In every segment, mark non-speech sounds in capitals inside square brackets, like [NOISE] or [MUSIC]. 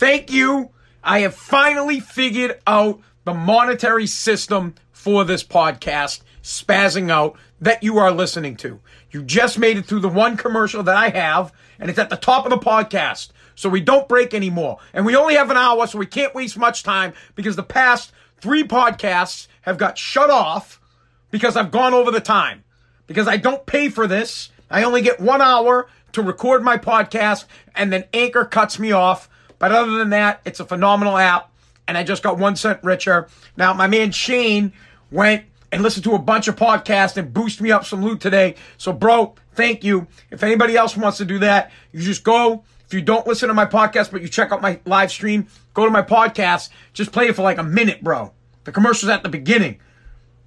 Thank you. I have finally figured out the monetary system for this podcast, Spazzing Out, that you are listening to. You just made it through the one commercial that I have, and it's at the top of the podcast. So we don't break anymore. And we only have an hour, so we can't waste much time because the past three podcasts have got shut off because I've gone over the time. Because I don't pay for this. I only get one hour to record my podcast, and then Anchor cuts me off. But other than that, it's a phenomenal app, and I just got one cent richer. Now, my man Shane went and listened to a bunch of podcasts and boosted me up some loot today. So, bro, thank you. If anybody else wants to do that, you just go. If you don't listen to my podcast, but you check out my live stream, go to my podcast. Just play it for like a minute, bro. The commercial's at the beginning.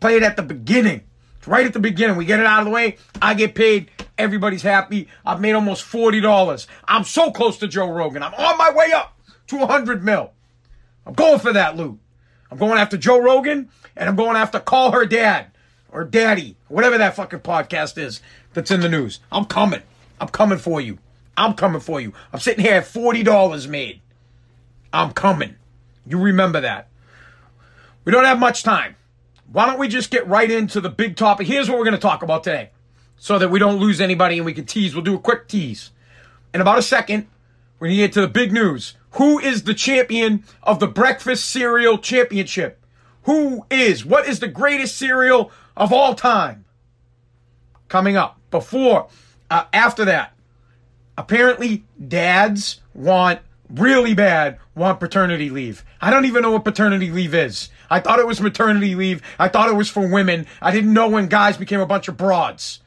Play it at the beginning. It's right at the beginning. We get it out of the way. I get paid. Everybody's happy. I've made almost $40. I'm so close to Joe Rogan. I'm on my way up to 100 mil. I'm going for that loot. I'm going after Joe Rogan and I'm going after Call Her Dad or Daddy, whatever that fucking podcast is that's in the news. I'm coming. I'm coming for you. I'm coming for you. I'm sitting here at $40 made. I'm coming. You remember that. We don't have much time. Why don't we just get right into the big topic? Here's what we're going to talk about today so that we don't lose anybody and we can tease. We'll do a quick tease. In about a second, we're going to get to the big news. Who is the champion of the Breakfast Cereal Championship? Who is? What is the greatest cereal of all time? Coming up. Before, uh, after that, apparently dads want really bad want paternity leave. I don't even know what paternity leave is. I thought it was maternity leave. I thought it was for women. I didn't know when guys became a bunch of broads.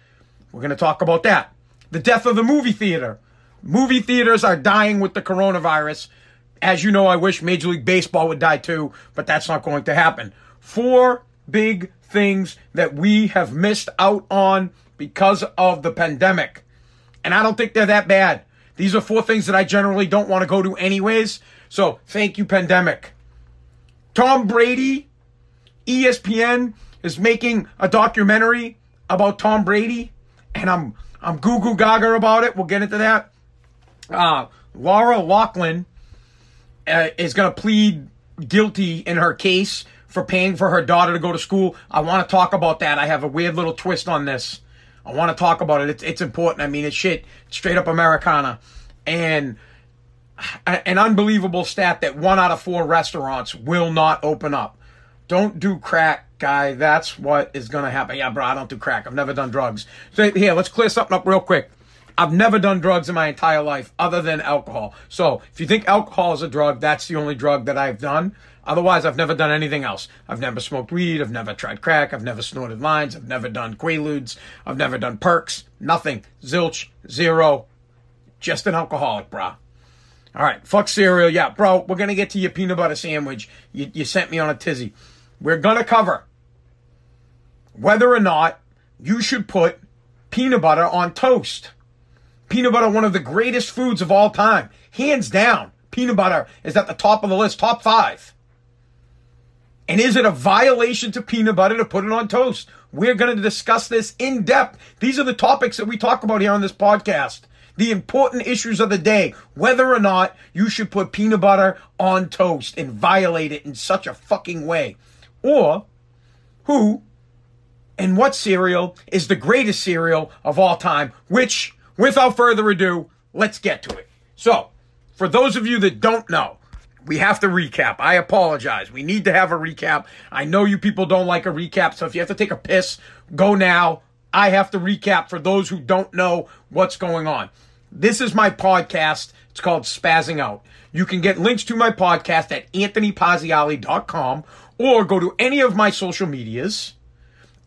We're going to talk about that. The death of the movie theater. Movie theaters are dying with the coronavirus. As you know, I wish Major League Baseball would die too, but that's not going to happen. Four big things that we have missed out on because of the pandemic. And I don't think they're that bad. These are four things that I generally don't want to go to anyways. So thank you, pandemic. Tom Brady, ESPN is making a documentary about Tom Brady, and I'm I'm goo goo gaga about it. We'll get into that. Uh, Laura Loughlin uh, is going to plead guilty in her case for paying for her daughter to go to school. I want to talk about that. I have a weird little twist on this. I want to talk about it. It's, it's important. I mean, it's shit, straight up Americana. And an unbelievable stat that one out of four restaurants will not open up. Don't do crack, guy. That's what is going to happen. Yeah, bro, I don't do crack. I've never done drugs. So here, let's clear something up real quick. I've never done drugs in my entire life other than alcohol. So if you think alcohol is a drug, that's the only drug that I've done. Otherwise, I've never done anything else. I've never smoked weed. I've never tried crack. I've never snorted lines. I've never done quaaludes. I've never done perks. Nothing. Zilch. Zero. Just an alcoholic, brah. All right. Fuck cereal. Yeah, bro, we're going to get to your peanut butter sandwich. You, you sent me on a tizzy. We're going to cover whether or not you should put peanut butter on toast. Peanut butter, one of the greatest foods of all time. Hands down, peanut butter is at the top of the list, top five. And is it a violation to peanut butter to put it on toast? We're going to discuss this in depth. These are the topics that we talk about here on this podcast. The important issues of the day, whether or not you should put peanut butter on toast and violate it in such a fucking way. Or who and what cereal is the greatest cereal of all time, which, without further ado, let's get to it. So, for those of you that don't know, we have to recap. I apologize. We need to have a recap. I know you people don't like a recap, so if you have to take a piss, go now. I have to recap for those who don't know what's going on. This is my podcast. It's called Spazzing Out. You can get links to my podcast at anthonypazziali.com or go to any of my social medias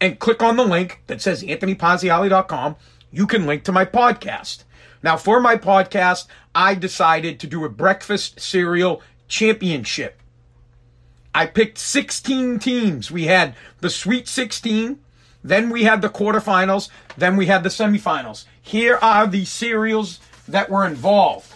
and click on the link that says anthonypazziali.com. You can link to my podcast. Now, for my podcast, I decided to do a breakfast cereal championship. I picked 16 teams. We had the Sweet 16, then we had the quarterfinals, then we had the semifinals. Here are the cereals that were involved.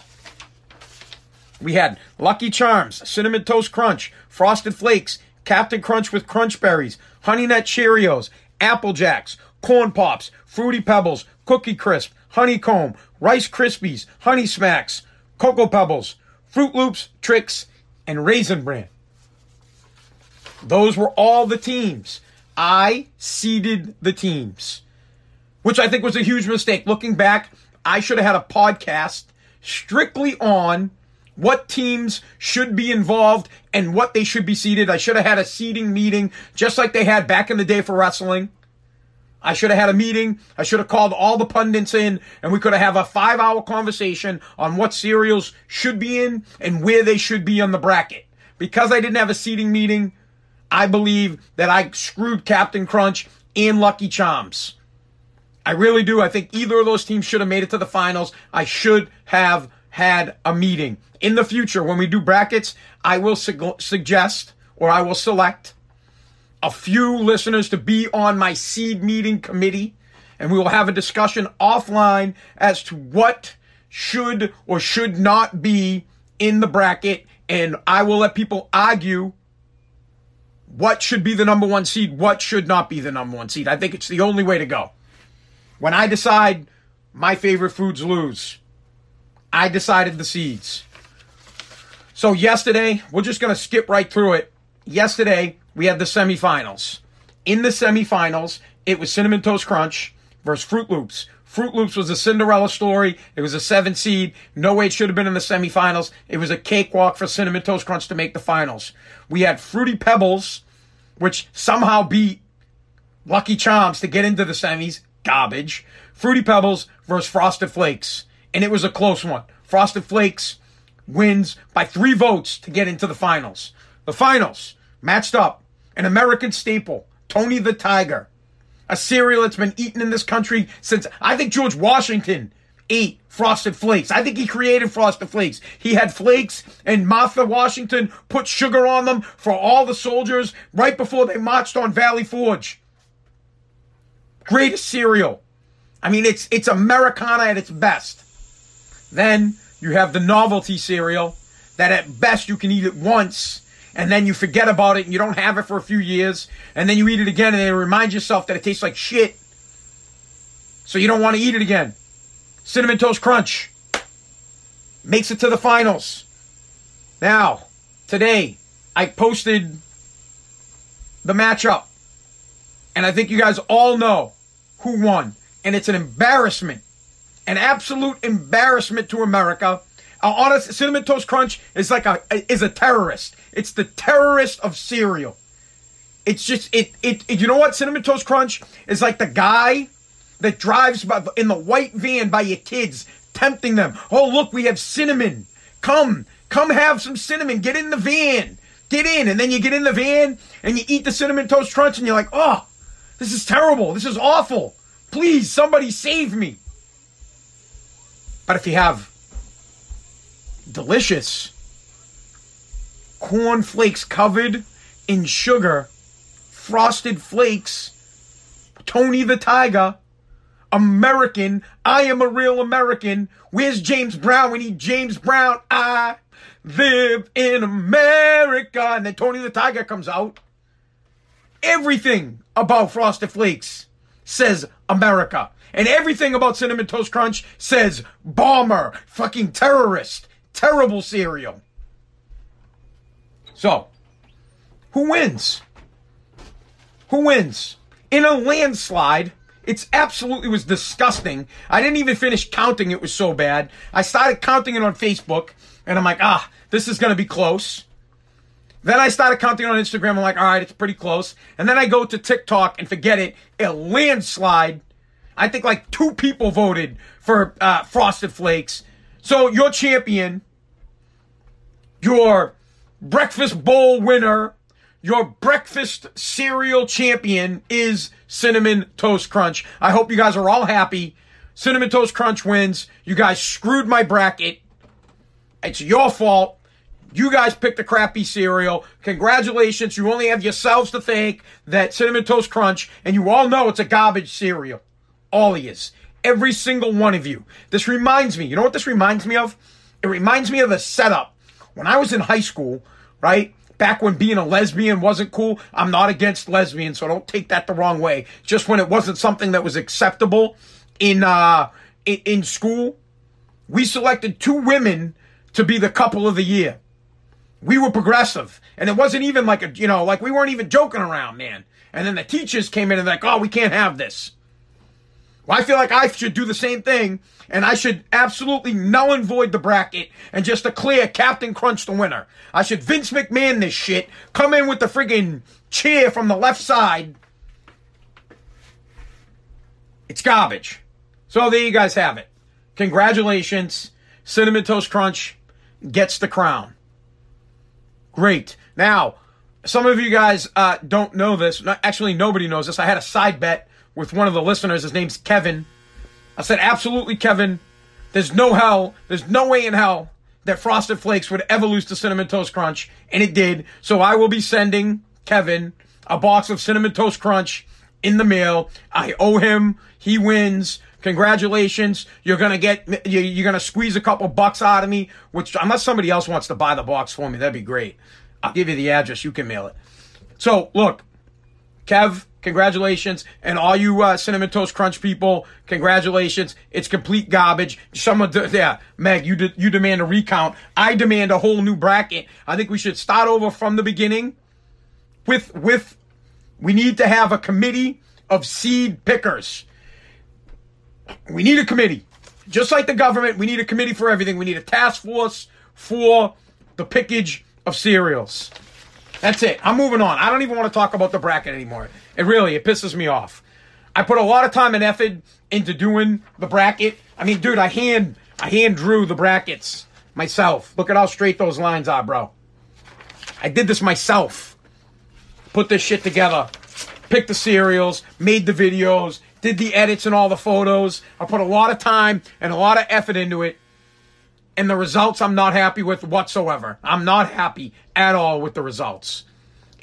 We had Lucky Charms, Cinnamon Toast Crunch, Frosted Flakes, Captain Crunch with Crunch Berries, Honey Nut Cheerios, Apple Jacks, Corn Pops, Fruity Pebbles, Cookie Crisp, Honeycomb, Rice Krispies, Honey Smacks, Cocoa Pebbles, Froot Loops, Trix, and Raisin Bran. Those were all the teams. I seeded the teams, which I think was a huge mistake. Looking back, I should have had a podcast strictly on what teams should be involved and what they should be seeded. I should have had a seeding meeting just like they had back in the day for wrestling. I should have had a meeting. I should have called all the pundits in and we could have a five hour conversation on what cereals should be in and where they should be on the bracket. Because I didn't have a seeding meeting, I believe that I screwed Captain Crunch and Lucky Charms. I really do. I think either of those teams should have made it to the finals. I should have had a meeting. In the future, when we do brackets, I will su- suggest or I will select a few listeners to be on my seed meeting committee, and we will have a discussion offline as to what should or should not be in the bracket, and I will let people argue what should be the number one seed, what should not be the number one seed. I think it's the only way to go. When I decide my favorite foods lose, I decided the seeds. So yesterday, we're just going to skip right through it. Yesterday, we had the semifinals. In the semifinals, it was Cinnamon Toast Crunch versus Froot Loops. Froot Loops was a Cinderella story. It was a seven seed. No way it should have been in the semifinals. It was a cakewalk for Cinnamon Toast Crunch to make the finals. We had Fruity Pebbles, which somehow beat Lucky Charms to get into the semis. Garbage. Fruity Pebbles versus Frosted Flakes. And it was a close one. Frosted Flakes wins by three votes to get into the finals. The finals matched up an American staple, Tony the Tiger, a cereal that's been eaten in this country since I think George Washington ate Frosted Flakes. I think he created Frosted Flakes. He had flakes, and Martha Washington put sugar on them for all the soldiers right before they marched on Valley Forge. Greatest cereal. I mean, it's it's Americana at its best. Then you have the novelty cereal that at best you can eat it once and then you forget about it and you don't have it for a few years and then you eat it again and then remind yourself that it tastes like shit. So you don't want to eat it again. Cinnamon Toast Crunch makes it to the finals. Now, today I posted the matchup and I think you guys all know who won and it's an embarrassment. An absolute embarrassment to America. Honest, Cinnamon Toast Crunch is like a is a terrorist. It's the terrorist of cereal. It's just it, it it. You know what? Cinnamon Toast Crunch is like the guy that drives by, in the white van by your kids, tempting them. Oh look, we have cinnamon. Come, come have some cinnamon. Get in the van. Get in, and then you get in the van and you eat the cinnamon toast crunch, and you're like, oh, this is terrible. This is awful. Please, somebody save me. But if you have delicious corn flakes covered in sugar, frosted flakes, Tony the Tiger, American, I am a real American. Where's James Brown? We need James Brown. I live in America. And then Tony the Tiger comes out. Everything about Frosted Flakes says America. And everything about Cinnamon Toast Crunch says bomber, fucking terrorist, terrible cereal. So, who wins? Who wins? In a landslide, it's absolutely was disgusting. I didn't even finish counting, it was so bad. I started counting it on Facebook, and I'm like, ah, this is gonna be close. Then I started counting on Instagram. I'm like, all right, it's pretty close. And then I go to TikTok and forget it. A landslide. I think like two people voted for uh, Frosted Flakes. So your champion, your breakfast bowl winner, your breakfast cereal champion is Cinnamon Toast Crunch. I hope you guys are all happy. Cinnamon Toast Crunch wins. You guys screwed my bracket. It's your fault. You guys picked a crappy cereal. Congratulations. You only have yourselves to thank that Cinnamon Toast Crunch, and you all know it's a garbage cereal. All of you. Every single one of you. This reminds me, you know what this reminds me of? It reminds me of a setup. When I was in high school, right? Back when being a lesbian wasn't cool. I'm not against lesbians, so don't take that the wrong way. Just when it wasn't something that was acceptable in uh in, in school, we selected two women to be the couple of the year. We were progressive. And it wasn't even like a, you know, like we weren't even joking around, man. And then the teachers came in and like, oh, we can't have this. Well, I feel like I should do the same thing, and I should absolutely null and void the bracket and just declare Captain Crunch the winner. I should Vince McMahon this shit, come in with the friggin' chair from the left side. It's garbage. So there you guys have it. Congratulations. Cinnamon Toast Crunch gets the crown. Great. Now, some of you guys uh, don't know this. Actually, nobody knows this. I had a side bet with one of the listeners. His name's Kevin. I said, absolutely, Kevin. There's no hell, there's no way in hell that Frosted Flakes would ever lose to Cinnamon Toast Crunch. And it did. So I will be sending Kevin a box of Cinnamon Toast Crunch in the mail. I owe him. He wins. Congratulations. You're going to get, you're going to squeeze a couple bucks out of me, which, unless somebody else wants to buy the box for me, that'd be great. I'll give you the address. You can mail it. So, look, Kev, congratulations. And all you uh, Cinnamon Toast Crunch people, congratulations. It's complete garbage. Someone, de- yeah, Meg, you, de- you demand a recount. I demand a whole new bracket. I think we should start over from the beginning with, with, we need to have a committee of seed pickers. We need a committee. Just like the government, we need a committee for everything. We need a task force for the pickage of cereals. That's it. I'm moving on. I don't even want to talk about the bracket anymore. It really, it pisses me off. I put a lot of time and effort into doing the bracket. I mean, dude, I hand I hand drew the brackets myself. Look at how straight those lines are, bro. I did this myself. Put this shit together. Picked the cereals, made the videos, did the edits and all the photos. I put a lot of time and a lot of effort into it and the results I'm not happy with whatsoever. I'm not happy at all with the results.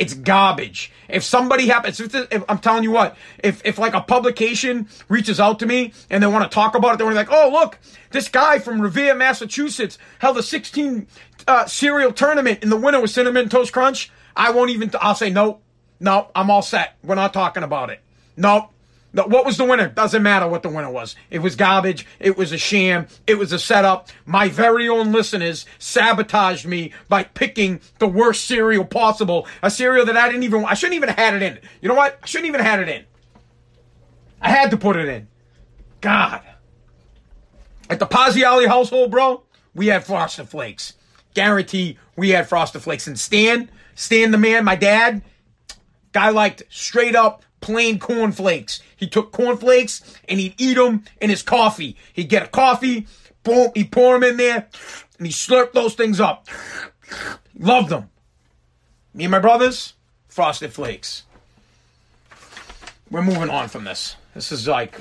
It's garbage. If somebody happens, if, if, I'm telling you what, if, if like a publication reaches out to me and they want to talk about it, they're like, oh, look, this guy from Revere, Massachusetts held a 16 uh, cereal tournament and the winner was Cinnamon Toast Crunch. I won't even, I'll say, no, no, I'm all set. We're not talking about it. No, what was the winner? Doesn't matter what the winner was. It was garbage. It was a sham. It was a setup. My very own listeners sabotaged me by picking the worst cereal possible. A cereal that I didn't even, I shouldn't even have had it in. You know what? I shouldn't even have had it in. I had to put it in. God. At the Pazziali household, bro, we had Frosted Flakes. Guarantee we had Frosted Flakes. And Stan, Stan the man, my dad, guy liked straight up plain cornflakes. He took cornflakes and he'd eat them in his coffee. He'd get a coffee, boom, he'd pour them in there, and he slurped those things up. Loved them. Me and my brothers, Frosted Flakes. We're moving on from this. This is like,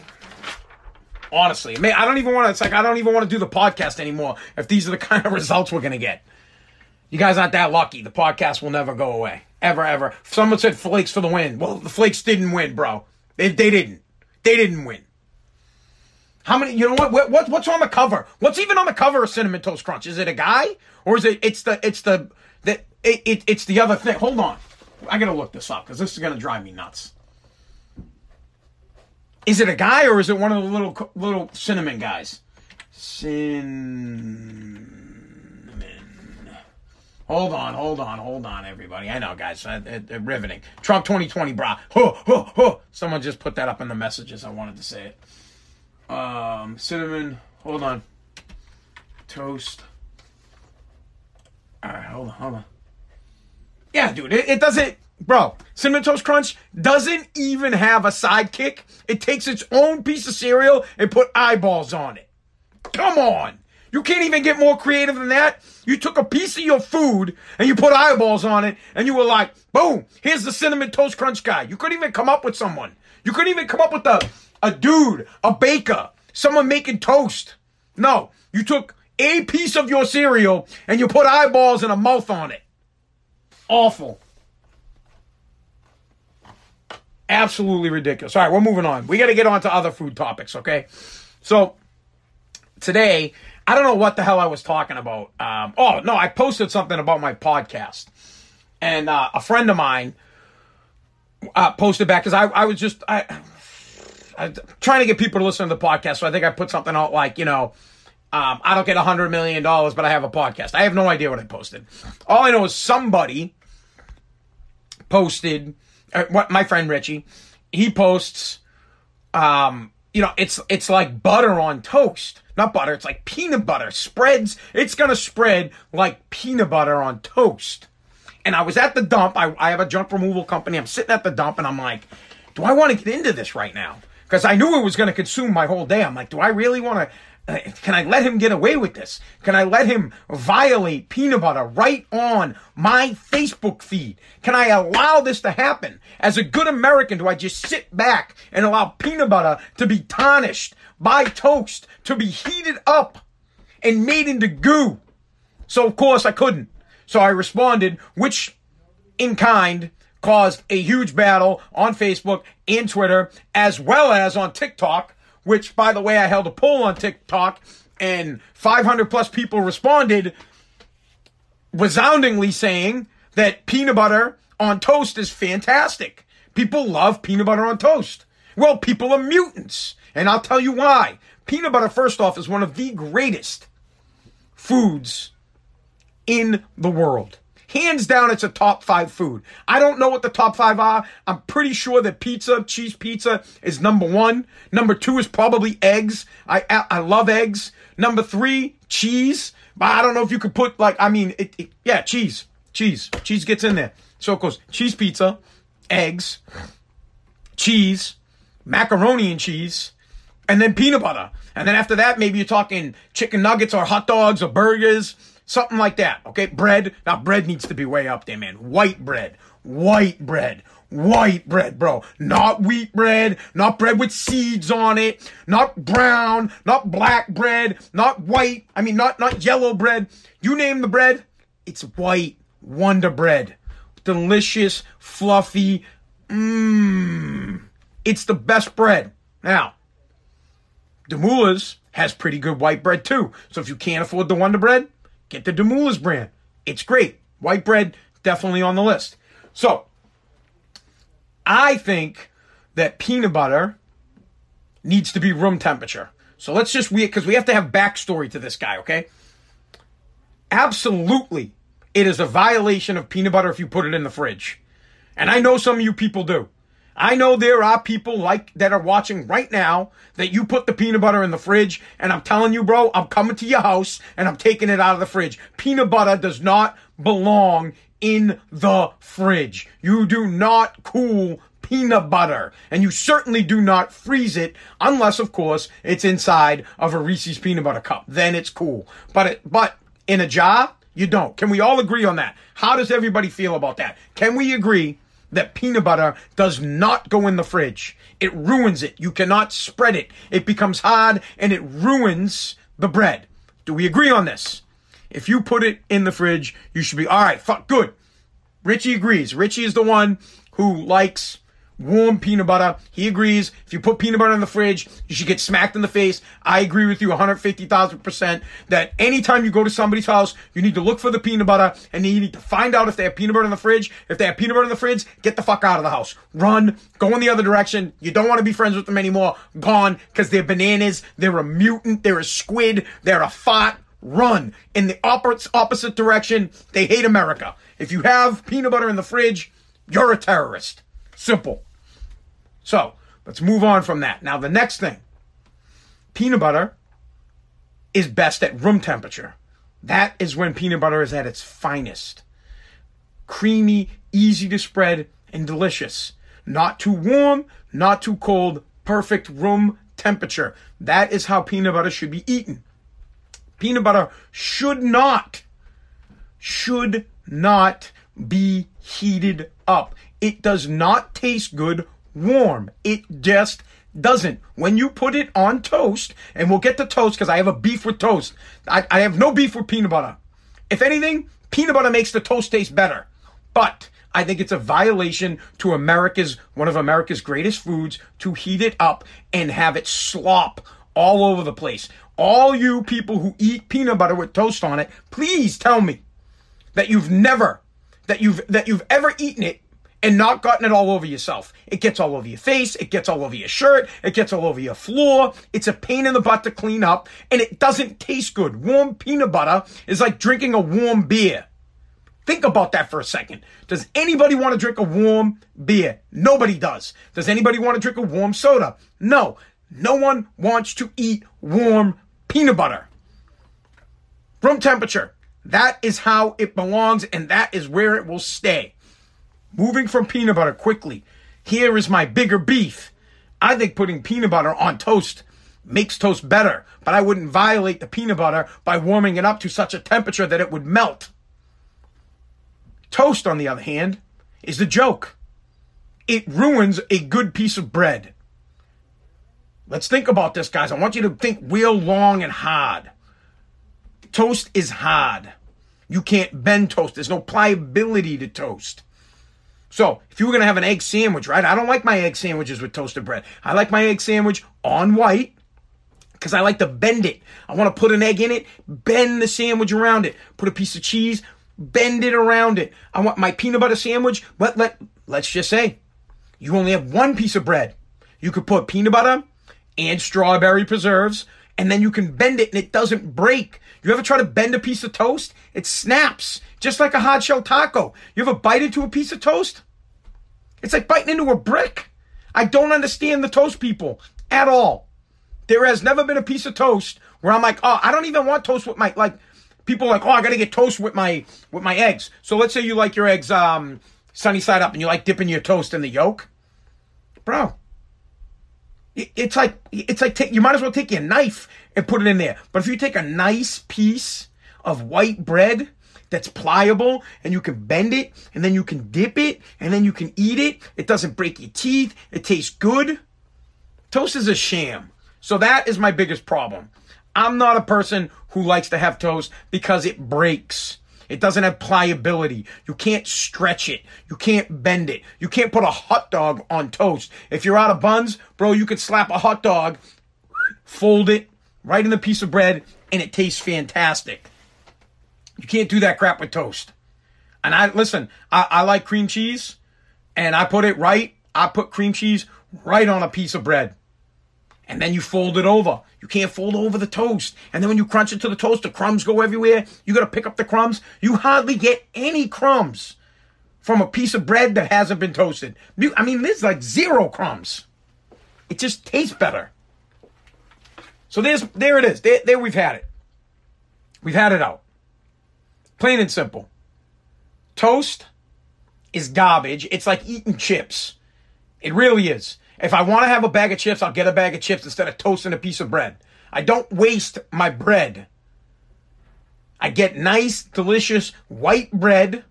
honestly, man, I don't even want to, it's like, I don't even want to do the podcast anymore if these are the [LAUGHS] kind of results we're to get. You guys aren't that lucky. The podcast will never go away. Ever, ever. Someone said Flakes for the win. Well, the Flakes didn't win, bro. They, they didn't. They didn't win. How many? You know what, what? What? What's on the cover? What's even on the cover of Cinnamon Toast Crunch? Is it a guy or is it? It's the. It's the. The. It, it, it's the other thing. Hold on. I gotta look this up because this is gonna drive me nuts. Is it a guy or is it one of the little little cinnamon guys? Cinnamon. Hold on, hold on, hold on, everybody. I know, guys. Uh, uh, uh, riveting. Trump 2020, brah. Huh, huh, huh. Someone just put that up in the messages. I wanted to say it. Um, cinnamon. Hold on. Toast. All right, hold on, hold on. Yeah, dude, it, it doesn't. Bro, Cinnamon Toast Crunch doesn't even have a sidekick. It takes its own piece of cereal and put eyeballs on it. Come on. You can't even get more creative than that. You took a piece of your food and you put eyeballs on it and you were like, boom, here's the cinnamon toast crunch guy. You couldn't even come up with someone. You couldn't even come up with a, a dude, a baker, someone making toast. No, you took a piece of your cereal and you put eyeballs and a mouth on it. Awful. Absolutely ridiculous. All right, we're moving on. We got to get on to other food topics, okay? So, today, I don't know what the hell I was talking about. Um, oh no, I posted something about my podcast, and uh, a friend of mine uh, posted back because I, I was just I, I trying to get people to listen to the podcast. So I think I put something out like you know, Um, I don't get a hundred million dollars, but I have a podcast. I have no idea what I posted. All I know is somebody posted. Uh, what my friend Richie, he posts. Um, you know, it's it's like butter on toast. Not butter. It's like peanut butter spreads. It's gonna spread like peanut butter on toast. And I was at the dump. I, I have a junk removal company. I'm sitting at the dump, and I'm like, do I want to get into this right now? Because I knew it was going to consume my whole day. I'm like, do I really want to? Uh, can I let him get away with this? Can I let him violate peanut butter right on my Facebook feed? Can I allow this to happen? As a good American, do I just sit back and allow peanut butter to be tarnished by toast, to be heated up and made into goo? So, of course, I couldn't. So I responded, which in kind caused a huge battle on Facebook and Twitter, as well as on TikTok which by the way, I held a poll on TikTok and 500 plus people responded resoundingly saying that peanut butter on toast is fantastic. People love peanut butter on toast. Well, people are mutants. And I'll tell you why. Peanut butter, first off, is one of the greatest foods in the world. Hands down, it's a top five food. I don't know what the top five are. I'm pretty sure that pizza, cheese pizza, is number one. Number two is probably eggs. I I love eggs. Number three, cheese. But I don't know if you could put like I mean, it, it, yeah, cheese, cheese, cheese gets in there. So it goes cheese pizza, eggs, cheese, macaroni and cheese, and then peanut butter. And then after that, maybe you're talking chicken nuggets or hot dogs or burgers Something like that. Okay. Bread. Now bread needs to be way up there, man. White bread. White bread. White bread, bro. Not wheat bread. Not bread with seeds on it. Not brown. Not black bread. Not white. I mean, not, not yellow bread. You name the bread. It's white. Wonder bread. Delicious, fluffy. Mmm. It's the best bread. Now, Demoulas has pretty good white bread too. So if you can't afford the Wonder Bread, Get the Demoulas brand. It's great. White bread, definitely on the list. So, I think that peanut butter needs to be room temperature. So let's just because we have to have backstory to this guy, okay? Absolutely, it is a violation of peanut butter if you put it in the fridge, and I know some of you people do. I know there are people like that are watching right now that you put the peanut butter in the fridge and I'm telling you, bro, I'm coming to your house and I'm taking it out of the fridge. Peanut butter does not belong in the fridge. You do not cool peanut butter. And you certainly do not freeze it unless, of course, it's inside of a Reese's peanut butter cup. Then it's cool. But it, but in a jar, you don't. Can we all agree on that? How does everybody feel about that? Can we agree that peanut butter does not go in the fridge. It ruins it. You cannot spread it. It becomes hard and it ruins the bread. Do we agree on this? If you put it in the fridge, you should be all right. Fuck, good. Richie agrees. Richie is the one who likes warm peanut butter. He agrees. If you put peanut butter in the fridge, you should get smacked in the face. I agree with you 150,000% that anytime you go to somebody's house, you need to look for the peanut butter and you need to find out if they have peanut butter in the fridge. If they have peanut butter in the fridge, get the fuck out of the house. Run. Go in the other direction. You don't want to be friends with them anymore. Gone. Cause they're bananas. They're a mutant. They're a squid. They're a fart. Run. In the opposite, opposite direction, they hate America. If you have peanut butter in the fridge, you're a terrorist. Simple. So let's move on from that. Now, the next thing peanut butter is best at room temperature. That is when peanut butter is at its finest. Creamy, easy to spread, and delicious. Not too warm, not too cold, perfect room temperature. That is how peanut butter should be eaten. Peanut butter should not, should not be heated up. It does not taste good warm. It just doesn't. When you put it on toast, and we'll get to toast because I have a beef with toast. I, I have no beef with peanut butter. If anything, peanut butter makes the toast taste better. But I think it's a violation to America's, one of America's greatest foods, to heat it up and have it slop all over the place. All you people who eat peanut butter with toast on it, please tell me that you've never, that you've, that you've ever eaten it and not gotten it all over yourself. It gets all over your face, it gets all over your shirt, it gets all over your floor. It's a pain in the butt to clean up, and it doesn't taste good. Warm peanut butter is like drinking a warm beer. Think about that for a second. Does anybody want to drink a warm beer? Nobody does. Does anybody want to drink a warm soda? No. No one wants to eat warm peanut butter. Room temperature. That is how it belongs, and that is where it will stay. Moving from peanut butter quickly. Here is my bigger beef. I think putting peanut butter on toast makes toast better, but I wouldn't violate the peanut butter by warming it up to such a temperature that it would melt. Toast, on the other hand, is the joke. It ruins a good piece of bread. Let's think about this, guys. I want you to think real long and hard. Toast is hard. You can't bend toast. There's no pliability to toast. So, if you were going to have an egg sandwich, right? I don't like my egg sandwiches with toasted bread. I like my egg sandwich on white because I like to bend it. I want to put an egg in it, bend the sandwich around it, put a piece of cheese, bend it around it. I want my peanut butter sandwich. but let, let's just say you only have one piece of bread. You could put peanut butter and strawberry preserves, and then you can bend it and it doesn't break. You ever try to bend a piece of toast? It snaps, just like a hard shell taco. You ever bite into a piece of toast? It's like biting into a brick. I don't understand the toast people at all. There has never been a piece of toast where I'm like, oh, I don't even want toast with my like. People like, oh, I gotta get toast with my with my eggs. So let's say you like your eggs um sunny side up and you like dipping your toast in the yolk, bro. It's like it's like take, you might as well take your knife and put it in there. But if you take a nice piece of white bread that's pliable and you can bend it and then you can dip it and then you can eat it, it doesn't break your teeth. It tastes good. Toast is a sham. So that is my biggest problem. I'm not a person who likes to have toast because it breaks. It doesn't have pliability. You can't stretch it. You can't bend it. You can't put a hot dog on toast. If you're out of buns, bro, you could slap a hot dog, fold it right in the piece of bread, and it tastes fantastic. You can't do that crap with toast. And I listen, I, I like cream cheese, and I put it right. I put cream cheese right on a piece of bread and then you fold it over. You can't fold over the toast. And then when you crunch it to the toast, the crumbs go everywhere. You got to pick up the crumbs. You hardly get any crumbs from a piece of bread that hasn't been toasted. I mean, there's like zero crumbs. It just tastes better. So there's there it is. There, there we've had it. We've had it out. Plain and simple. Toast is garbage. It's like eating chips. It really is. If I want to have a bag of chips, I'll get a bag of chips instead of toasting a piece of bread. I don't waste my bread. I get nice, delicious white bread,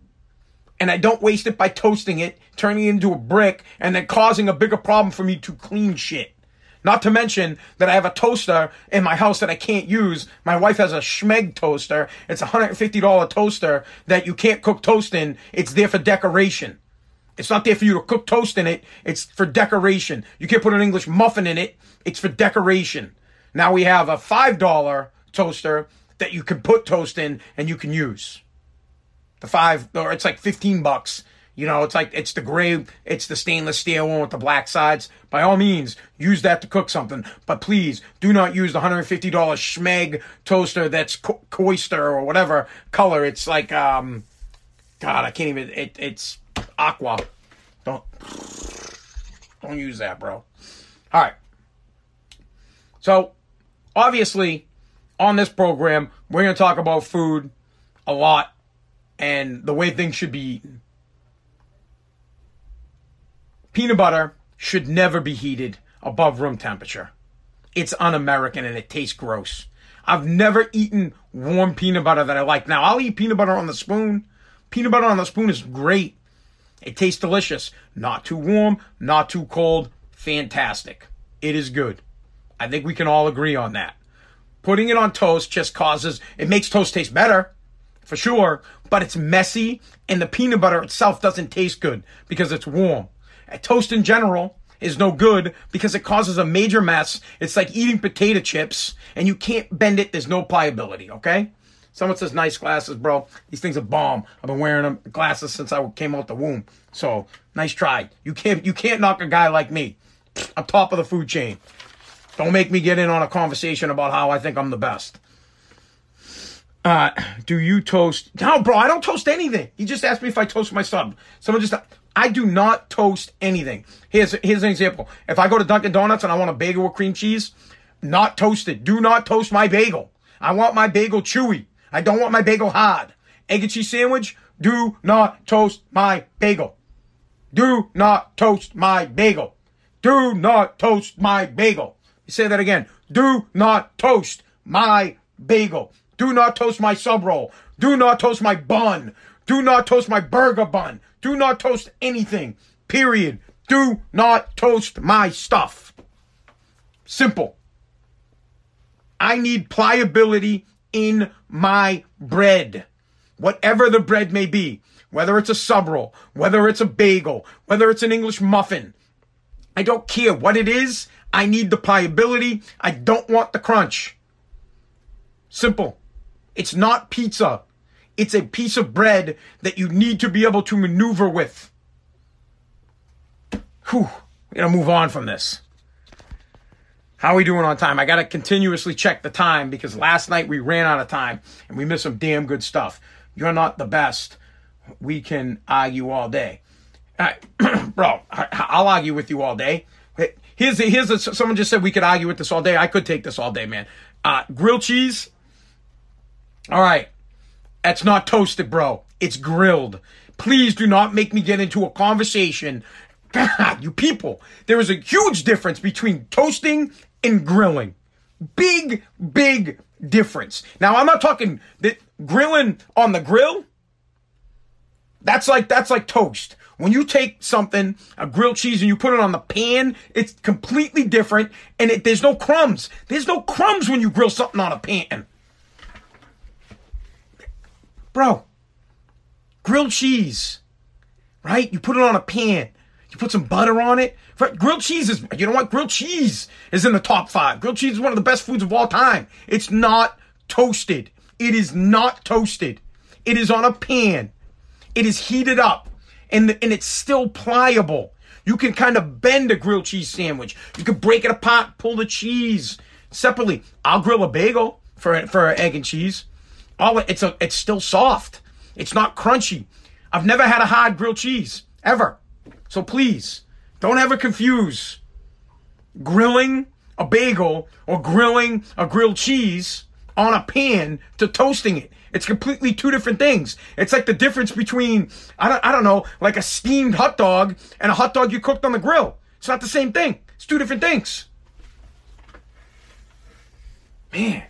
and I don't waste it by toasting it, turning it into a brick, and then causing a bigger problem for me to clean shit. Not to mention that I have a toaster in my house that I can't use. My wife has a Schmeg toaster. It's a $150 toaster that you can't cook toast in. It's there for decoration. It's not there for you to cook toast in it. It's for decoration. You can't put an English muffin in it. It's for decoration. Now we have a $5 toaster that you can put toast in and you can use. The five, or it's like 15 bucks. You know, it's like, it's the gray, it's the stainless steel one with the black sides. By all means, use that to cook something. But please, do not use the $150 Schmeg toaster that's co- or whatever color. It's like, um, God, I can't even, it, it's, Aqua. Don't don't use that, bro. All right. So, obviously, on this program, we're going to talk about food a lot and the way things should be eaten. Peanut butter should never be heated above room temperature. It's un American and it tastes gross. I've never eaten warm peanut butter that I like. Now, I'll eat peanut butter on the spoon. Peanut butter on the spoon is great. It tastes delicious. Not too warm, not too cold. Fantastic. It is good. I think we can all agree on that. Putting it on toast just causes, it makes toast taste better, for sure, but it's messy and the peanut butter itself doesn't taste good because it's warm. A toast in general is no good because it causes a major mess. It's like eating potato chips and you can't bend it. There's no pliability, okay? Someone says nice glasses, bro. These things are bomb. I've been wearing them glasses since I came out the womb. So nice try. You can't you can't knock a guy like me. I'm top of the food chain. Don't make me get in on a conversation about how I think I'm the best. Uh, do you toast? No, bro, I don't toast anything. He just asked me if I toast my sub. Someone just, I do not toast anything. Here's, here's an example. If I go to Dunkin' Donuts and I want a bagel with cream cheese, not toasted. Do not toast my bagel. I want my bagel chewy. I don't want my bagel hard. Egg and cheese sandwich, do not toast my bagel. Do not toast my bagel. Do not toast my bagel. Say that again. Do not toast my bagel. Do not toast my sub roll. Do not toast my bun. Do not toast my burger bun. Do not toast anything. Period. Do not toast my stuff. Simple. I need pliability in my bread. Whatever the bread may be, whether it's a sub roll, whether it's a bagel, whether it's an English muffin. I don't care what it is. I need the pliability. I don't want the crunch. Simple. It's not pizza. It's a piece of bread that you need to be able to maneuver with. Whew. We're going to move on from this. How are we doing on time? I got to continuously check the time because last night we ran out of time and we missed some damn good stuff. You're not the best. We can argue all day. [CLEARS THROAT] bro, I, will argue with you all day. Here's, here's someone just said we could argue with this all day. I could take this all day, man. Uh, grilled cheese. All right. That's not toasted, bro. It's grilled. Please do not make me get into a conversation. God, [LAUGHS] you people. There is a huge difference between toasting and grilling. Big, big difference. Now, I'm not talking that grilling on the grill. That's like, that's like toast. When you take something, a grilled cheese, and you put it on the pan, it's completely different. And it, there's no crumbs. There's no crumbs when you grill something on a pan. Bro, grilled cheese, right? You put it on a pan. You put some butter on it. Grilled cheese is, you know what? Grilled cheese is in the top five. Grilled cheese is one of the best foods of all time. It's not toasted. It is not toasted. It is on a pan. It is heated up and, the, and it's still pliable. You can kind of bend a grilled cheese sandwich. You can break it apart, pull the cheese separately. I'll grill a bagel for, for egg and cheese. All it's a, it's still soft. It's not crunchy. I've never had a hard grilled cheese ever. So please, don't ever confuse grilling a bagel or grilling a grilled cheese on a pan to toasting it. It's completely two different things. It's like the difference between, I don't, I don't know, like a steamed hot dog and a hot dog you cooked on the grill. It's not the same thing. It's two different things. Man.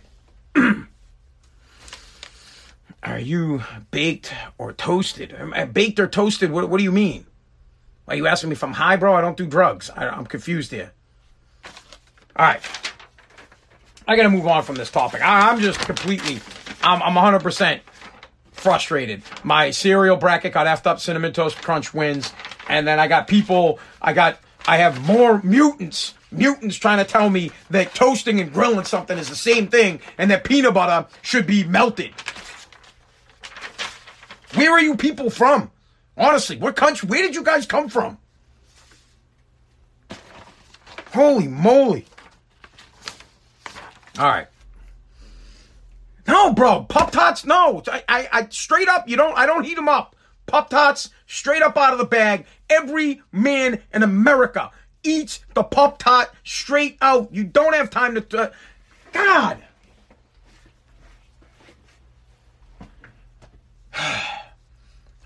[CLEARS THROAT] Are you baked or toasted? Baked or toasted, what, what do you mean? Are you asking me if I'm high, bro? I don't do drugs. I, I'm confused here. All right. I got to move on from this topic. I, am just completely, I'm, I'm 100% frustrated. My cereal bracket got effed up. Cinnamon Toast Crunch wins. And then I got people, I got, I have more mutants, mutants trying to tell me that toasting and grilling something is the same thing and that peanut butter should be melted. Where are you people from? Honestly, what country? Where did you guys come from? Holy moly. All right. No, bro, Pop Tarts, no. I, I, I, straight up, you don't, I don't heat them up. Pop Tarts, straight up out of the bag. Every man in America eats the Pop Tart straight out. You don't have time to, uh, God. [SIGHS] [SIGHS]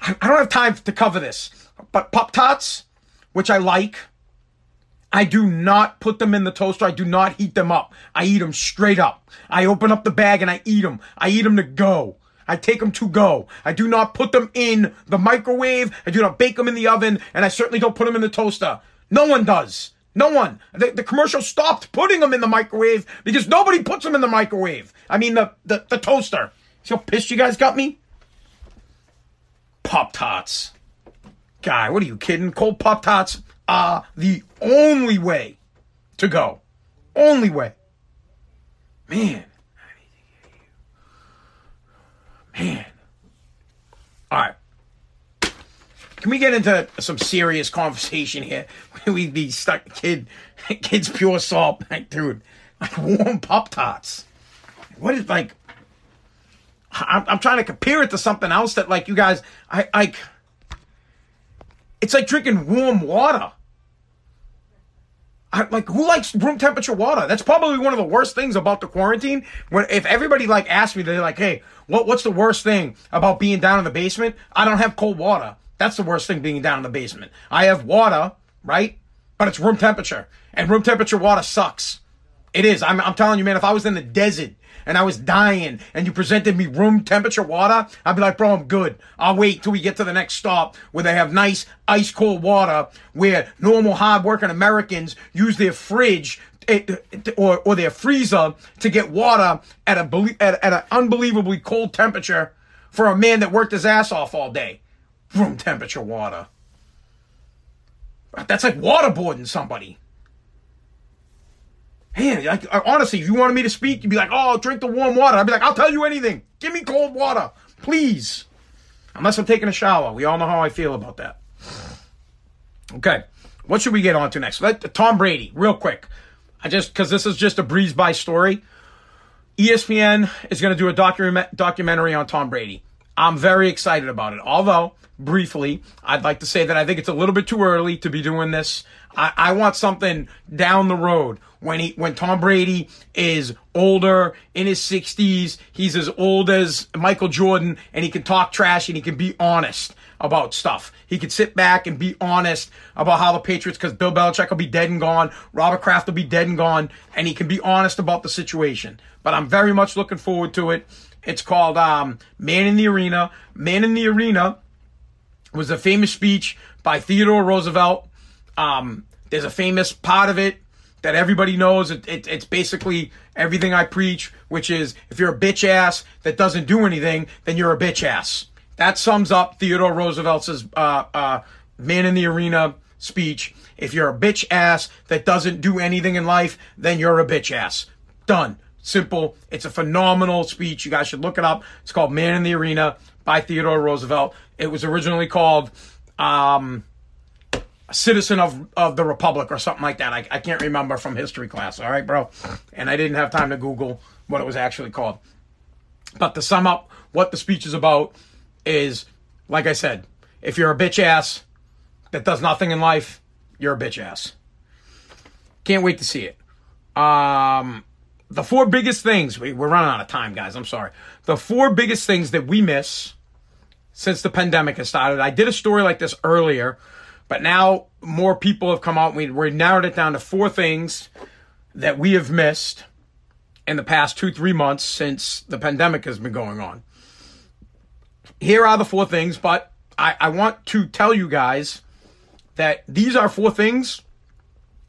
I don't have time to cover this, but Pop Tarts, which I like, I do not put them in the toaster. I do not heat them up. I eat them straight up. I open up the bag and I eat them. I eat them to go. I take them to go. I do not put them in the microwave. I do not bake them in the oven, and I certainly don't put them in the toaster. No one does. No one. The, the commercial stopped putting them in the microwave because nobody puts them in the microwave. I mean, the, the, the toaster. See how pissed you guys got me? Pop Tarts. Guy, what are you kidding? Cold Pop Tarts are the only way to go. Only way. Man. Man. All right. Can we get into some serious conversation here? [LAUGHS] We'd be stuck, kid, [LAUGHS] kids pure salt, like, dude, like warm pop tarts. What is like? I'm, I'm trying to compare it to something else that, like, you guys, I like. It's like drinking warm water. I, like who likes room temperature water? That's probably one of the worst things about the quarantine. When if everybody like asked me, they're like, "Hey, what what's the worst thing about being down in the basement?" I don't have cold water. That's the worst thing being down in the basement. I have water, right? But it's room temperature. And room temperature water sucks. It is. I'm, I'm telling you, man, if I was in the desert and I was dying and you presented me room temperature water, I'd be like, bro, I'm good. I'll wait till we get to the next stop where they have nice ice cold water where normal hard-working Americans use their fridge eh, or, or their freezer to get water at a at, at an unbelievably cold temperature for a man that worked his ass off all day room temperature water. That's like waterboarding somebody. Hey, like, uh, honestly, if you wanted me to speak, you'd be like, oh, drink the warm water. I'd be like, I'll tell you anything. Give me cold water, please. Unless I'm taking a shower. We all know how I feel about that. Okay, what should we get on to next? Let, Tom Brady, real quick. I just, because this is just a breeze by story. ESPN is going to do a document, documentary on Tom Brady. I'm very excited about it. Although, briefly, I'd like to say that I think it's a little bit too early to be doing this. I, I want something down the road when he when Tom Brady is older in his 60s, he's as old as Michael Jordan and he can talk trash and he can be honest about stuff. He could sit back and be honest about how the Patriots, because Bill Belichick will be dead and gone, Robert Kraft will be dead and gone, and he can be honest about the situation. But I'm very much looking forward to it. It's called um, Man in the Arena. Man in the Arena was a famous speech by Theodore Roosevelt. Um, there's a famous part of it that everybody knows. It, it, it's basically everything I preach, which is if you're a bitch ass that doesn't do anything, then you're a bitch ass. That sums up Theodore Roosevelt's uh, uh, Man in the Arena speech. If you're a bitch ass that doesn't do anything in life, then you're a bitch ass. Done. Simple. It's a phenomenal speech. You guys should look it up. It's called Man in the Arena by Theodore Roosevelt. It was originally called um, Citizen of, of the Republic or something like that. I, I can't remember from history class. All right, bro. And I didn't have time to Google what it was actually called. But to sum up what the speech is about is, like I said, if you're a bitch ass that does nothing in life, you're a bitch ass. Can't wait to see it. Um, the four biggest things, we, we're running out of time, guys. I'm sorry. The four biggest things that we miss since the pandemic has started. I did a story like this earlier, but now more people have come out. We, we narrowed it down to four things that we have missed in the past two, three months since the pandemic has been going on. Here are the four things, but I, I want to tell you guys that these are four things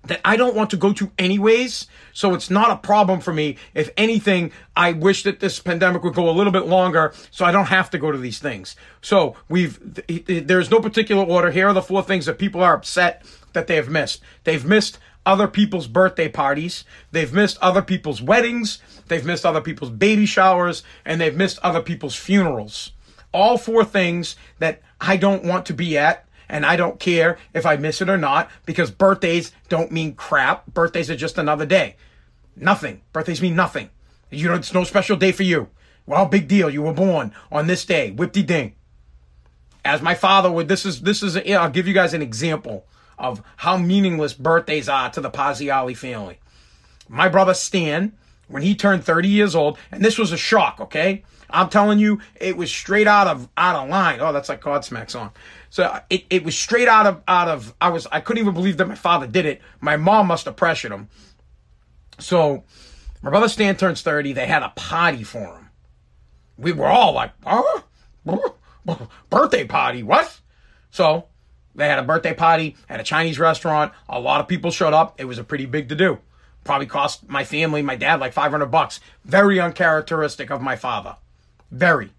that I don't want to go to anyways. So it's not a problem for me. If anything, I wish that this pandemic would go a little bit longer so I don't have to go to these things. So we've, there's no particular order. Here are the four things that people are upset that they have missed. They've missed other people's birthday parties. They've missed other people's weddings. They've missed other people's baby showers and they've missed other people's funerals. All four things that I don't want to be at and I don't care if I miss it or not because birthdays don't mean crap. Birthdays are just another day. Nothing. Birthdays mean nothing. You know, it's no special day for you. Well, big deal. You were born on this day. Whipty ding. As my father would, this is, this is, I'll give you guys an example of how meaningless birthdays are to the Paziali family. My brother Stan, when he turned 30 years old, and this was a shock, okay? I'm telling you, it was straight out of out of line. Oh, that's like Godsmack song. So it, it was straight out of out of I was I couldn't even believe that my father did it. My mom must have pressured him. So my brother Stan turns 30. They had a party for him. We were all like, huh? Birthday party, what? So they had a birthday party at a Chinese restaurant. A lot of people showed up. It was a pretty big to do. Probably cost my family, my dad, like 500 bucks. Very uncharacteristic of my father. Very.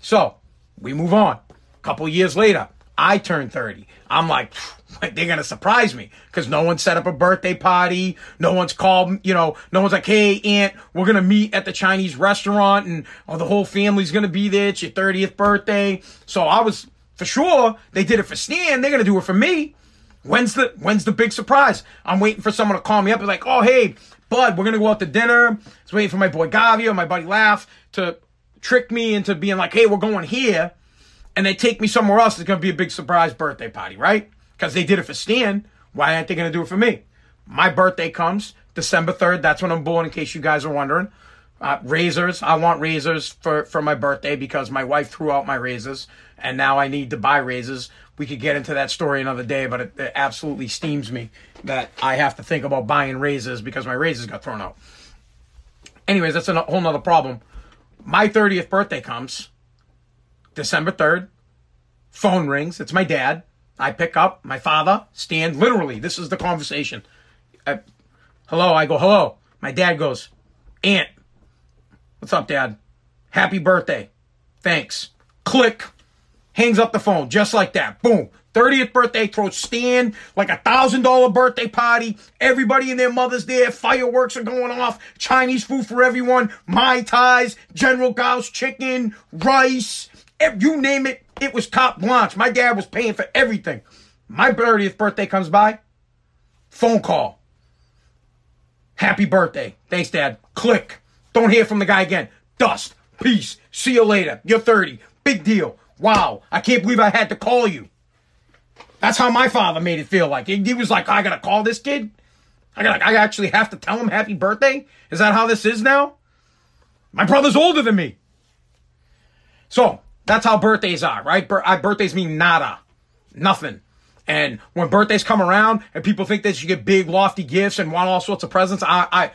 So we move on. A couple years later, I turned 30. I'm like, they're to surprise me because no one set up a birthday party. No one's called, you know, no one's like, hey, aunt, we're to meet at the Chinese restaurant and oh, the whole family's to be there. It's your 30th birthday. So I was for sure they did it for Stan. They're to do it for me. When's the, when's the big surprise? I'm waiting for someone to call me up and like, oh, hey, bud, we're to go out to dinner. I was waiting for my boy Gavio, my buddy Laugh to trick me into being like, hey, we're going here. And they take me somewhere else. It's going to be a big surprise birthday party, right? Because they did it for Stan. Why aren't they going to do it for me? My birthday comes December 3rd. That's when I'm born, in case you guys are wondering. Uh, razors. I want razors for, for my birthday because my wife threw out my razors and now I need to buy razors. We could get into that story another day, but it, it absolutely steams me that I have to think about buying razors because my razors got thrown out. Anyways, that's a whole nother problem. My 30th birthday comes December 3rd. Phone rings. It's my dad. I pick up. My father, Stan, literally, this is the conversation. I, hello. I go, hello. My dad goes, Aunt. What's up, Dad? Happy birthday. Thanks. Click. Hangs up the phone just like that. Boom. 30th birthday, throw Stan like a thousand dollar birthday party. Everybody and their mother's there. Fireworks are going off. Chinese food for everyone. Mai Tais, General Gao's chicken, rice. You name it, it was top blanche. My dad was paying for everything. My 30th birthday comes by. Phone call. Happy birthday. Thanks, Dad. Click. Don't hear from the guy again. Dust. Peace. See you later. You're 30. Big deal. Wow. I can't believe I had to call you. That's how my father made it feel like. He, was like, I gotta call this kid. I gotta, I actually have to tell him happy birthday. Is that how this is now? My brother's older than me. So that's how birthdays are, right? birthdays mean nada, nothing. And when birthdays come around and people think that you get big, lofty gifts and want all sorts of presents, I, I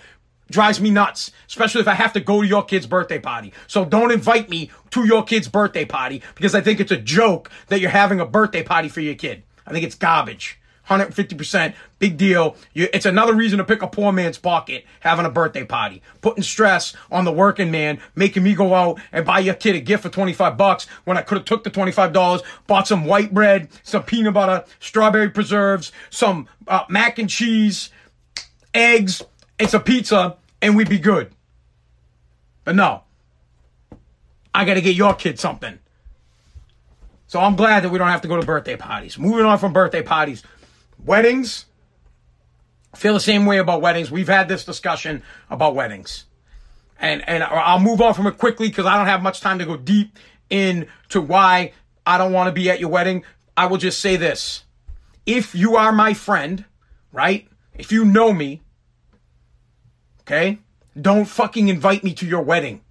drives me nuts, especially if I have to go to your kid's birthday party. So don't invite me to your kid's birthday party because I think it's a joke that you're having a birthday party for your kid. I think it's garbage. 150%, big deal. You, it's another reason to pick a poor man's pocket having a birthday party. Putting stress on the working man, making me go out and buy your kid a gift for 25 bucks when I could have took the $25, bought some white bread, some peanut butter, strawberry preserves, some uh, mac and cheese, eggs, and some pizza, and we'd be good. But no. I gotta get your kid something. So I'm glad that we don't have to go to birthday parties. Moving on from birthday parties, weddings. Feel the same way about weddings. We've had this discussion about weddings. And and I'll move on from it quickly because I don't have much time to go deep into why I don't want to be at your wedding. I will just say this. If you are my friend, right? If you know me, okay? Don't fucking invite me to your wedding.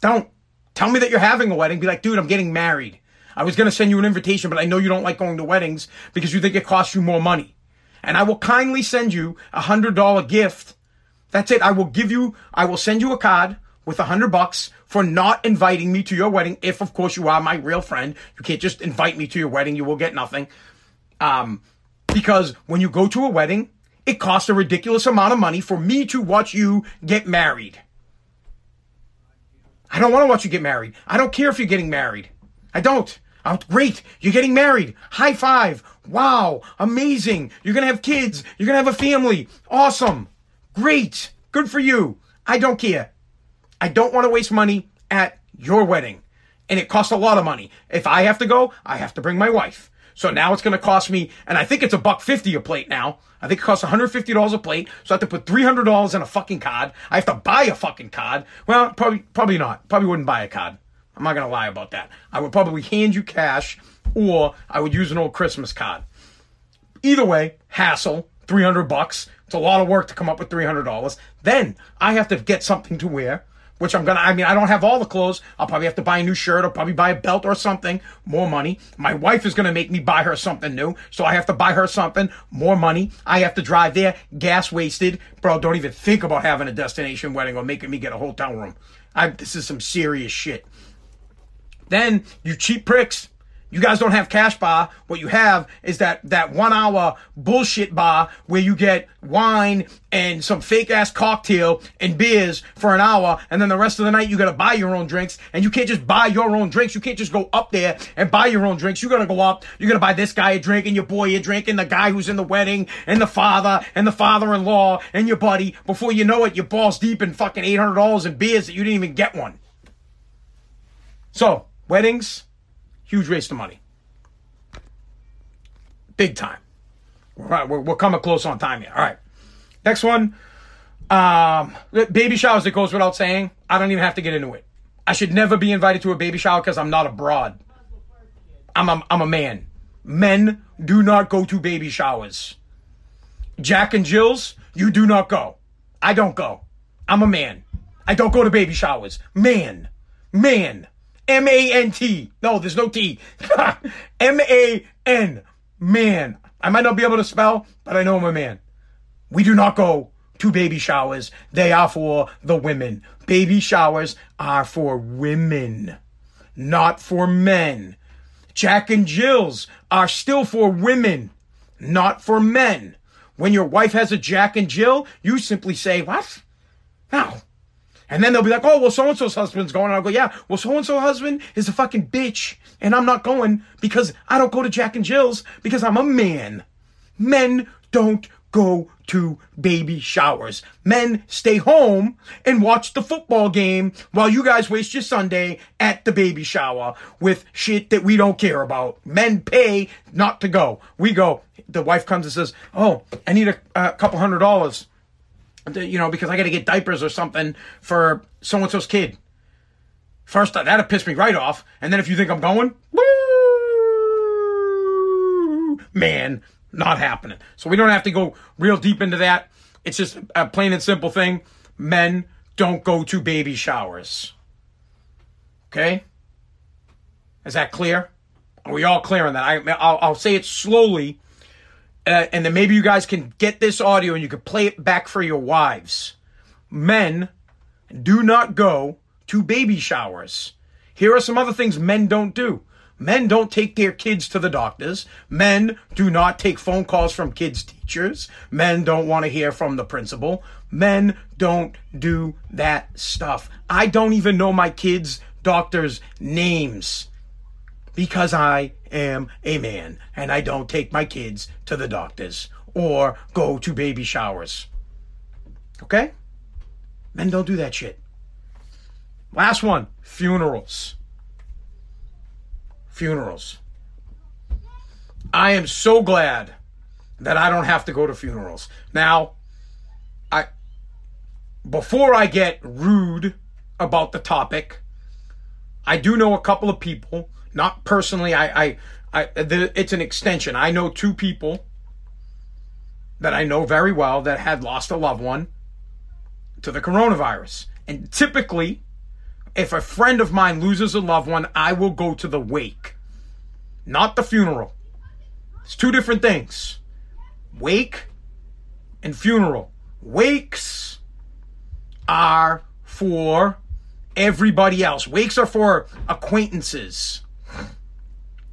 Don't. Tell me that you're having a wedding. Be like, dude, I'm getting married. I was going to send you an invitation, but I know you don't like going to weddings because you think it costs you more money. And I will kindly send you a hundred dollar gift. That's it. I will give you, I will send you a card with a hundred bucks for not inviting me to your wedding. If of course you are my real friend, you can't just invite me to your wedding. You will get nothing. Um, because when you go to a wedding, it costs a ridiculous amount of money for me to watch you get married. I don't want to watch you get married. I don't care if you're getting married. I don't. Oh, great. You're getting married. High five. Wow. Amazing. You're going to have kids. You're going to have a family. Awesome. Great. Good for you. I don't care. I don't want to waste money at your wedding. And it costs a lot of money. If I have to go, I have to bring my wife. So now it's going to cost me, and I think it's a buck fifty a plate now. I think it costs $150 a plate. So I have to put $300 in a fucking card. I have to buy a fucking card. Well, probably, probably not. Probably wouldn't buy a card. I'm not going to lie about that. I would probably hand you cash or I would use an old Christmas card. Either way, hassle, 300 bucks. It's a lot of work to come up with $300. Then I have to get something to wear, which I'm going to, I mean, I don't have all the clothes. I'll probably have to buy a new shirt or probably buy a belt or something, more money. My wife is going to make me buy her something new. So I have to buy her something, more money. I have to drive there, gas wasted. Bro, don't even think about having a destination wedding or making me get a hotel room. I, this is some serious shit. Then, you cheap pricks, You guys don't have cash bar. What you have is that that one hour bullshit bar where you get wine and some fake ass cocktail and beers for an hour, and then the rest of the night you gotta buy your own drinks. And you can't just buy your own drinks. You can't just go up there and buy your own drinks. You gotta go up. You gotta buy this guy a drink and your boy a drink and the guy who's in the wedding and the father and the father-in-law and your buddy. Before you know it, you're balls deep in fucking eight hundred dollars in beers that you didn't even get one. So weddings Huge waste of money. Big time. We're, we're, we're coming close on time here. All right. Next one. Um, baby showers, it goes without saying. I don't even have to get into it. I should never be invited to a baby shower because I'm not a broad. I'm a, I'm a man. Men do not go to baby showers. Jack and Jill's, you do not go. I don't go. I'm a man. I don't go to baby showers. Man. Man. M A N T. No, there's no T. [LAUGHS] M A N. Man. I might not be able to spell, but I know I'm a man. We do not go to baby showers. They are for the women. Baby showers are for women, not for men. Jack and Jill's are still for women, not for men. When your wife has a Jack and Jill, you simply say, What? No, and then they'll be like, oh, well, so and so's husband's going. And I'll go, yeah, well, so and so husband is a fucking bitch. And I'm not going because I don't go to Jack and Jill's because I'm a man. Men don't go to baby showers. Men stay home and watch the football game while you guys waste your Sunday at the baby shower with shit that we don't care about. Men pay not to go. We go. The wife comes and says, oh, I need a, a couple hundred dollars you know, because I got to get diapers or something for so and so's kid. First, that'd piss me right off. And then if you think I'm going, woo, man, not happening. So we don't have to go real deep into that. It's just a plain and simple thing. Men don't go to baby showers. Okay? Is that clear? Are we all clear on that? I, I'll, I'll say it slowly uh, and then maybe you guys can get this audio and you can play it back for your wives. Men do not go to baby showers. Here are some other things men don't do. Men don't take their kids to the doctors. Men do not take phone calls from kids' teachers. Men don't want to hear from the principal. Men don't do that stuff. I don't even know my kids' doctors' names because I am a man and I don't take my kids to the doctors or go to baby showers. Okay? Men don't do that shit. Last one funerals. Funerals. I am so glad that I don't have to go to funerals. Now, I before I get rude about the topic, I do know a couple of people not personally. I, I, I the, it's an extension. I know two people that I know very well that had lost a loved one to the coronavirus. And typically, if a friend of mine loses a loved one, I will go to the wake, not the funeral. It's two different things. Wake and funeral. Wakes are for everybody else. Wakes are for acquaintances.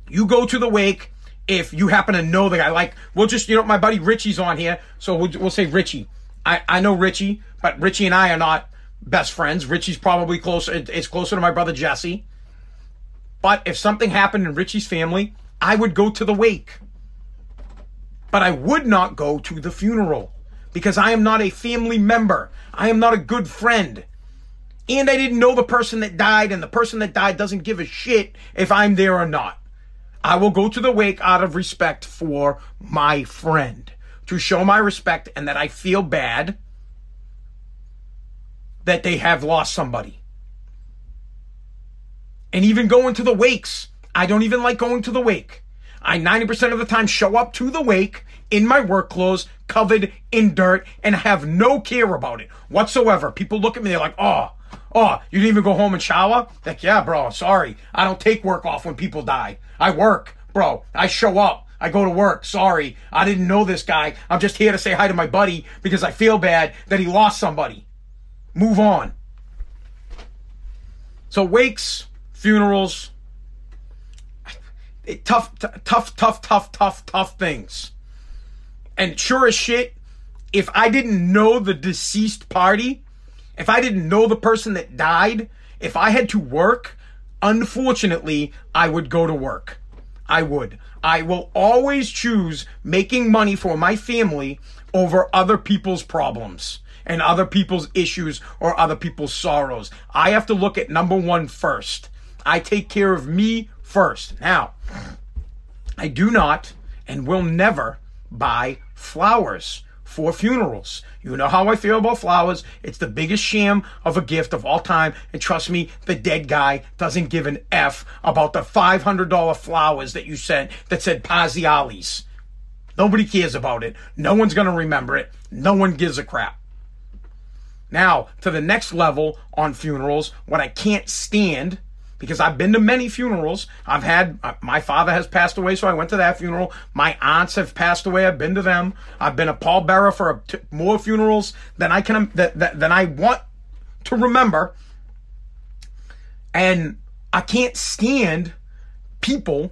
You go to the wake if you happen to know the guy. Like, we'll just, you know, my buddy Richie's on here, so we'll, we'll say Richie. I, I know Richie, but Richie and I are not best friends. Richie's probably closer, it's closer to my brother Jesse. But if something happened in Richie's family, I would go to the wake. But I would not go to the funeral because I am not a family member. I am not a good friend. And I didn't know the person that died, and the person that died doesn't give a shit if I'm there or not. I will go to the wake out of respect for my friend, to show my respect and that I feel bad that they have lost somebody. And even going to the wakes, I don't even like going to the wake. I 90% of the time show up to the wake in my work clothes, covered in dirt, and have no care about it whatsoever. People look at me, they're like, oh, Oh, you didn't even go home and shower? Like, yeah, bro, sorry. I don't take work off when people die. I work, bro. I show up. I go to work. Sorry. I didn't know this guy. I'm just here to say hi to my buddy because I feel bad that he lost somebody. Move on. So, wakes, funerals, it, tough, t- tough, tough, tough, tough, tough things. And sure as shit, if I didn't know the deceased party, if I didn't know the person that died, if I had to work, unfortunately, I would go to work. I would. I will always choose making money for my family over other people's problems and other people's issues or other people's sorrows. I have to look at number one first. I take care of me first. Now, I do not and will never buy flowers for funerals. You know how I feel about flowers. It's the biggest sham of a gift of all time. And trust me, the dead guy doesn't give an F about the $500 flowers that you sent that said Paziales. Nobody cares about it. No one's going to remember it. No one gives a crap. Now, to the next level on funerals, what I can't stand because I've been to many funerals. I've had uh, my father has passed away, so I went to that funeral. My aunts have passed away. I've been to them. I've been a pallbearer for a, t- more funerals than I can that, that than I want to remember. And I can't stand people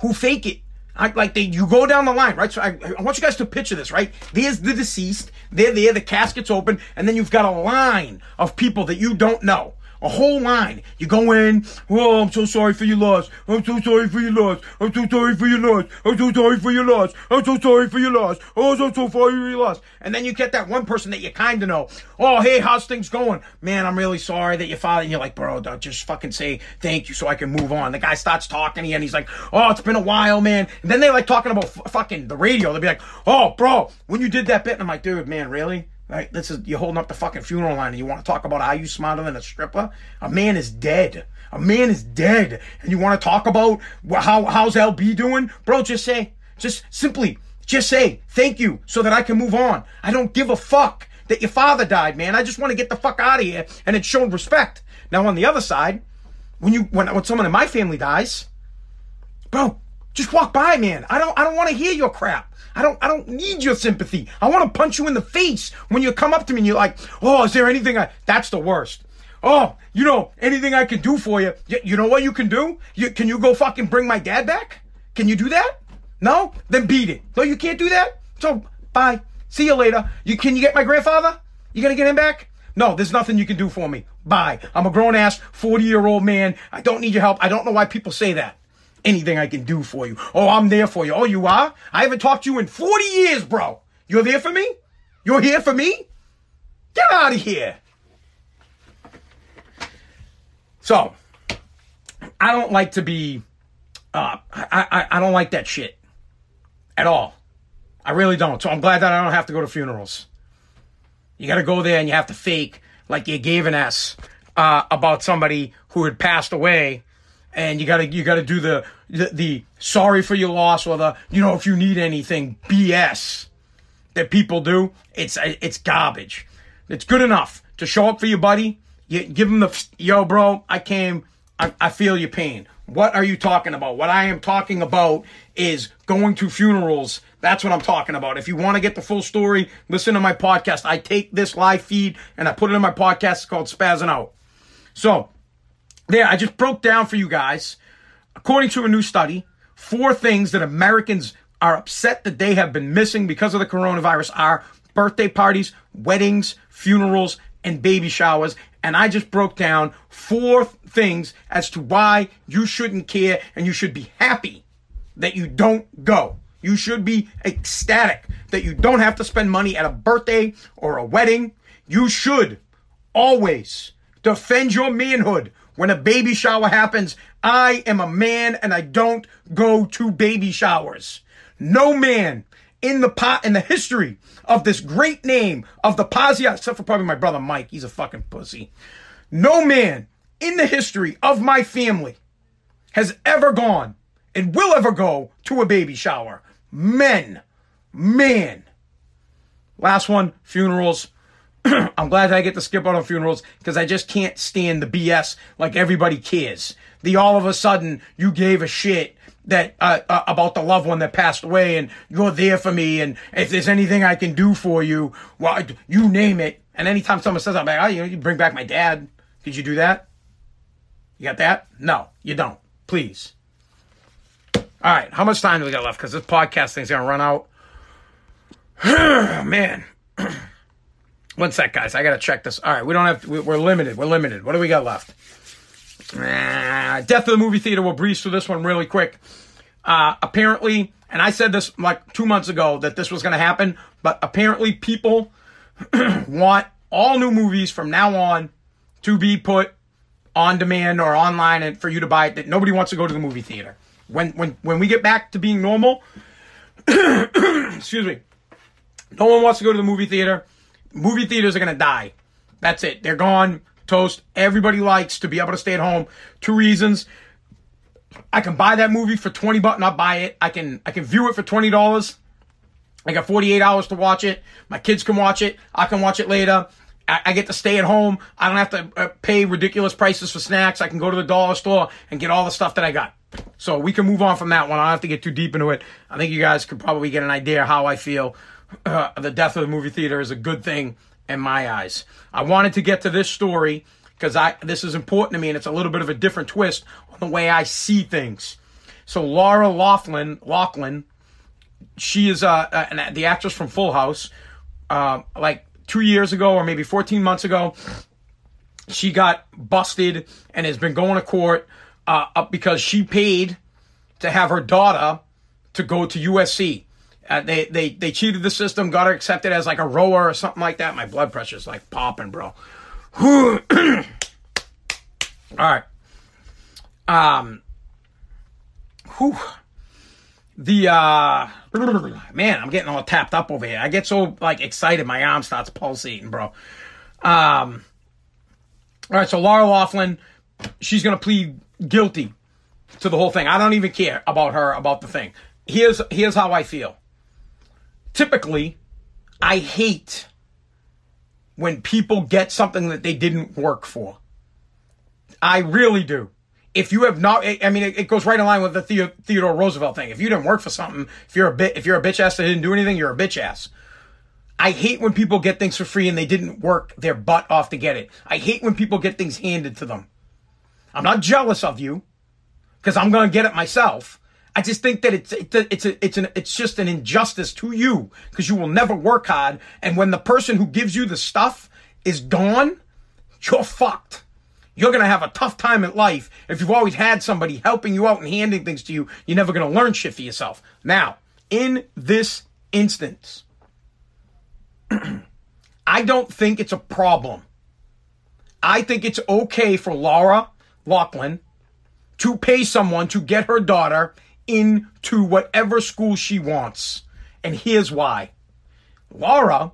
who fake it. I, like they, you go down the line, right? So I, I want you guys to picture this, right? There's the deceased. They're there. The casket's open, and then you've got a line of people that you don't know a whole line. You go in, oh, I'm so sorry for your loss. I'm so sorry for your loss. I'm so sorry for your loss. I'm so sorry for your loss. I'm so sorry for your loss. Oh, I'm so sorry for your loss. And then you get that one person that you kind of know. Oh, hey, how's things going? Man, I'm really sorry that your father, and you're like, bro, don't just fucking say thank you so I can move on. The guy starts talking to you and he's like, oh, it's been a while, man. And then they like talking about f- fucking the radio. They'll be like, oh, bro, when you did that bit, and I'm like, dude, man, really? Right? This is you're holding up the fucking funeral line and you want to talk about how you smarter than a stripper? A man is dead. A man is dead. And you want to talk about how how's LB doing? Bro, just say, just simply, just say thank you so that I can move on. I don't give a fuck that your father died, man. I just want to get the fuck out of here and it showed respect. Now on the other side, when you when when someone in my family dies, bro, just walk by, man. I don't I don't want to hear your crap. I don't I don't need your sympathy. I want to punch you in the face when you come up to me and you're like, "Oh, is there anything I That's the worst. Oh, you know, anything I can do for you? You, you know what you can do? You can you go fucking bring my dad back? Can you do that? No? Then beat it. No, you can't do that? So, bye. See you later. You can you get my grandfather? You going to get him back? No, there's nothing you can do for me. Bye. I'm a grown ass 40 year old man. I don't need your help. I don't know why people say that anything I can do for you. Oh, I'm there for you. Oh, you are? I haven't talked to you in 40 years, bro. You're there for me? You're here for me? Get out of here. So, I don't like to be, uh, I, I, I don't like that shit at all. I really don't. So I'm glad that I don't have to go to funerals. You got to go there and you have to fake like you gave an S uh, about somebody who had passed away and you gotta you gotta do the, the, the sorry for your loss or the you know if you need anything BS that people do. It's it's garbage. It's good enough to show up for your buddy. You give him the yo, bro. I came. I, I feel your pain. What are you talking about? What I am talking about is going to funerals. That's what I'm talking about. If you want to get the full story, listen to my podcast. I take this live feed and I put it in my podcast it's called Spazzing Out. So there, I just broke down for you guys, according to a new study, four things that Americans are upset that they have been missing because of the coronavirus are birthday parties, weddings, funerals, and baby showers. And I just broke down four things as to why you shouldn't care and you should be happy that you don't go. You should be ecstatic that you don't have to spend money at a birthday or a wedding. You should always defend your manhood when a baby shower happens, I am a man and I don't go to baby showers. No man in the pot in the history of this great name of the Pazia, except for probably my brother Mike, he's a fucking pussy. No man in the history of my family has ever gone and will ever go to a baby shower. Men, man. Last one, funerals. [CLEARS THROAT] I'm glad I get to skip out on funerals because I just can't stand the BS like everybody cares. The all of a sudden you gave a shit that uh, uh, about the loved one that passed away and you're there for me and if there's anything I can do for you, well, you name it. And anytime someone says, I'm like, oh, you, you bring back my dad. Did you do that? You got that? No, you don't. Please. All right, how much time do we got left? Because this podcast thing's gonna run out. [SIGHS] Man, [CLEARS THROAT] one sec, guys. I gotta check this. All right, we don't have. To, we- we're limited. We're limited. What do we got left? Ah, Death of the movie theater. We'll breeze through this one really quick. Uh, apparently, and I said this like two months ago that this was gonna happen, but apparently people [CLEARS THROAT] want all new movies from now on to be put on demand or online and for you to buy it that nobody wants to go to the movie theater. When when when we get back to being normal, [CLEARS THROAT] excuse me. No one wants to go to the movie theater. Movie theaters are going to die. That's it. They're gone. Toast. Everybody likes to be able to stay at home. Two reasons. I can buy that movie for 20 bucks, not buy it. I can I can view it for $20. I got 48 hours to watch it. My kids can watch it. I can watch it later. I, I get to stay at home. I don't have to uh, pay ridiculous prices for snacks. I can go to the dollar store and get all the stuff that I got. So we can move on from that one. I don't have to get too deep into it. I think you guys could probably get an idea how I feel. Uh, [CLEARS THROAT] the death of the movie theater is a good thing in my eyes. I wanted to get to this story because I this is important to me and it's a little bit of a different twist on the way I see things. So Laura Loughlin, Loughlin, she is uh, an, the actress from Full House. Uh, like two years ago or maybe 14 months ago, she got busted and has been going to court uh, because she paid to have her daughter to go to USC. Uh, they, they they cheated the system, got her accepted as like a rower or something like that. My blood pressure's like popping, bro. [CLEARS THROAT] All right. Um. Whew. The uh man, I'm getting all tapped up over here. I get so like excited, my arm starts pulsating, bro. Um. All right, so Laura Loughlin, she's gonna plead guilty to the whole thing. I don't even care about her about the thing. Here's here's how I feel. Typically, I hate when people get something that they didn't work for. I really do. If you have not, I mean, it, goes right in line with the Theo- Theodore Roosevelt thing. If you didn't work for something, if you're a bit, if you're a bitch ass that didn't do anything, you're a bitch ass. I hate when people get things for free and they didn't work their butt off to get it. I hate when people get things handed to them. I'm not jealous of you because I'm going to get it myself. I just think that it's it's a, it's a, it's an it's just an injustice to you because you will never work hard, and when the person who gives you the stuff is gone, you're fucked. You're gonna have a tough time in life if you've always had somebody helping you out and handing things to you. You're never gonna learn shit for yourself. Now, in this instance, [CLEARS THROAT] I don't think it's a problem. I think it's okay for Laura Loughlin to pay someone to get her daughter into whatever school she wants. And here's why. Laura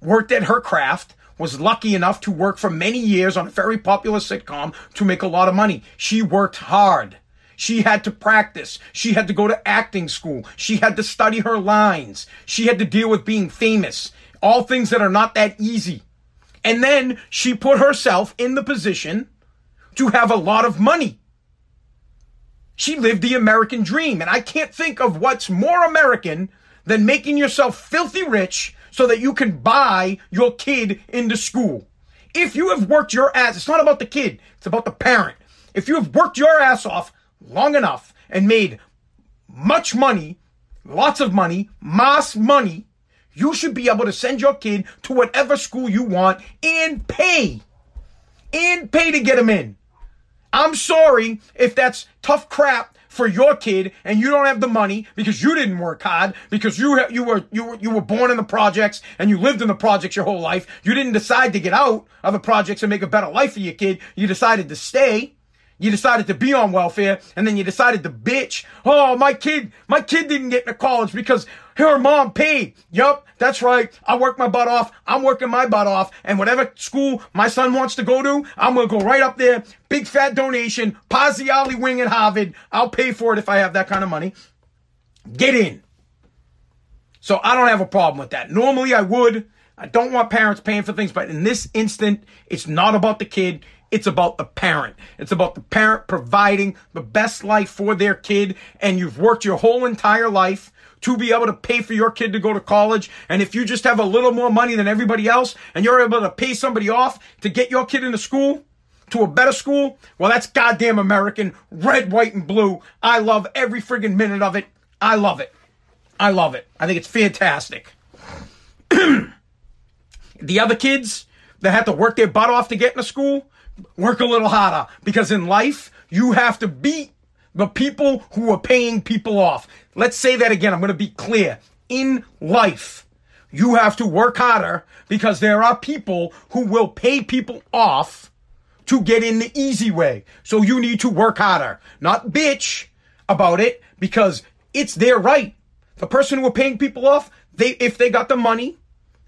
worked at her craft, was lucky enough to work for many years on a very popular sitcom to make a lot of money. She worked hard. She had to practice. She had to go to acting school. She had to study her lines. She had to deal with being famous. All things that are not that easy. And then she put herself in the position to have a lot of money. She lived the American dream. And I can't think of what's more American than making yourself filthy rich so that you can buy your kid into school. If you have worked your ass, it's not about the kid, it's about the parent. If you have worked your ass off long enough and made much money, lots of money, mass money, you should be able to send your kid to whatever school you want and pay. And pay to get them in. I'm sorry if that's tough crap for your kid and you don't have the money because you didn't work hard because you you were you were you were born in the projects and you lived in the projects your whole life. You didn't decide to get out of the projects and make a better life for your kid. You decided to stay. You decided to be on welfare and then you decided to bitch. Oh, my kid, my kid didn't get into college because her mom paid. Yup, that's right. I work my butt off. I'm working my butt off. And whatever school my son wants to go to, I'm going to go right up there. Big fat donation. Paziali wing at Harvard. I'll pay for it if I have that kind of money. Get in. So I don't have a problem with that. Normally I would. I don't want parents paying for things, but in this instant, it's not about the kid. It's about the parent. It's about the parent providing the best life for their kid. And you've worked your whole entire life to be able to pay for your kid to go to college. And if you just have a little more money than everybody else and you're able to pay somebody off to get your kid into school, to a better school, well, that's goddamn American. Red, white, and blue. I love every friggin' minute of it. I love it. I love it. I think it's fantastic. [CLEARS THROAT] the other kids that have to work their butt off to get into school, work a little harder because in life, you have to beat the people who are paying people off. Let's say that again. I'm going to be clear. In life, you have to work harder because there are people who will pay people off to get in the easy way. So you need to work harder, not bitch about it because it's their right. The person who are paying people off, they, if they got the money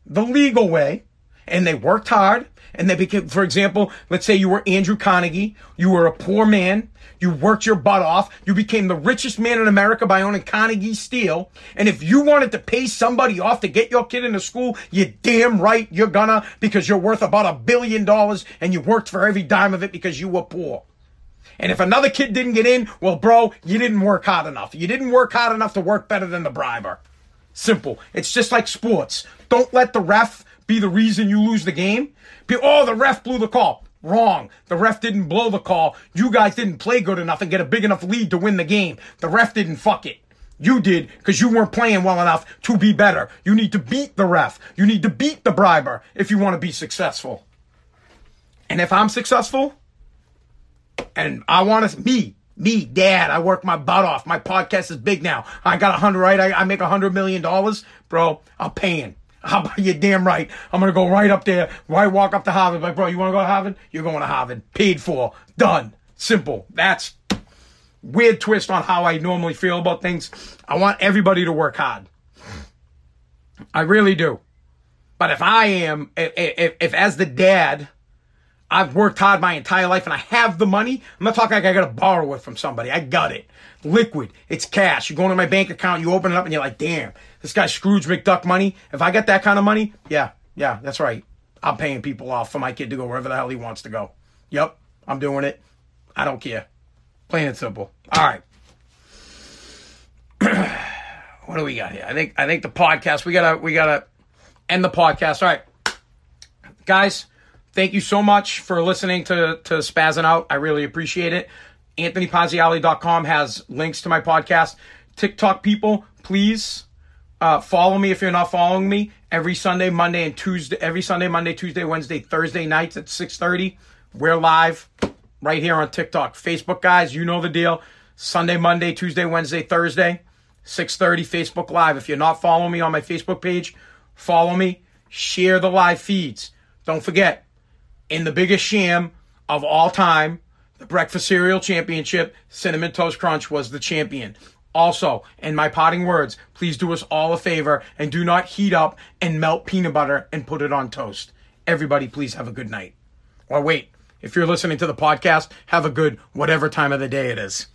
the legal way and they worked hard and they became, for example, let's say you were Andrew Carnegie, you were a poor man, you worked your butt off, you became the richest man in America by owning Carnegie Steel, and if you wanted to pay somebody off to get your kid into school, you damn right you're gonna because you're worth about a billion dollars and you worked for every dime of it because you were poor. And if another kid didn't get in, well, bro, you didn't work hard enough. You didn't work hard enough to work better than the briber. Simple. It's just like sports. Don't let the ref be the reason you lose the game. Oh, the ref blew the call. Wrong. The ref didn't blow the call. You guys didn't play good enough and get a big enough lead to win the game. The ref didn't fuck it. You did because you weren't playing well enough to be better. You need to beat the ref. You need to beat the briber if you want to be successful. And if I'm successful, and I want to, me, me, dad, I work my butt off. My podcast is big now. I got a hundred, right? I, I make a hundred million dollars, bro. I'm paying. Ah, how about you? Damn right. I'm gonna go right up there. Right, walk up to Harvard. Like, bro, you wanna go to Harvard? You're going to Harvard. Paid for. Done. Simple. That's weird twist on how I normally feel about things. I want everybody to work hard. I really do. But if I am, if, if, if as the dad, I've worked hard my entire life and I have the money. I'm not talking like I gotta borrow it from somebody. I got it. Liquid. It's cash. You go into my bank account, you open it up and you're like, damn, this guy Scrooge McDuck money. If I get that kind of money, yeah, yeah, that's right. I'm paying people off for my kid to go wherever the hell he wants to go. Yep, I'm doing it. I don't care. Plain and simple. All right. [CLEARS THROAT] what do we got here? I think I think the podcast we gotta we gotta end the podcast. All right, guys thank you so much for listening to, to Spazzing Out. I really appreciate it. AnthonyPaziali.com has links to my podcast. TikTok people, please uh, follow me if you're not following me. Every Sunday, Monday, and Tuesday. Every Sunday, Monday, Tuesday, Wednesday, Thursday nights at 6:30. We're live right here on TikTok. Facebook guys, you know the deal. Sunday, Monday, Tuesday, Wednesday, Thursday, 6:30 Facebook Live. If you're not following me on my Facebook page, follow me. Share the live feeds. Don't forget, in the biggest sham of all time, the Breakfast Cereal Championship, Cinnamon Toast Crunch was the champion. Also, in my potting words, please do us all a favor and do not heat up and melt peanut butter and put it on toast. Everybody, please have a good night. Or wait, if you're listening to the podcast, have a good whatever time of the day it is.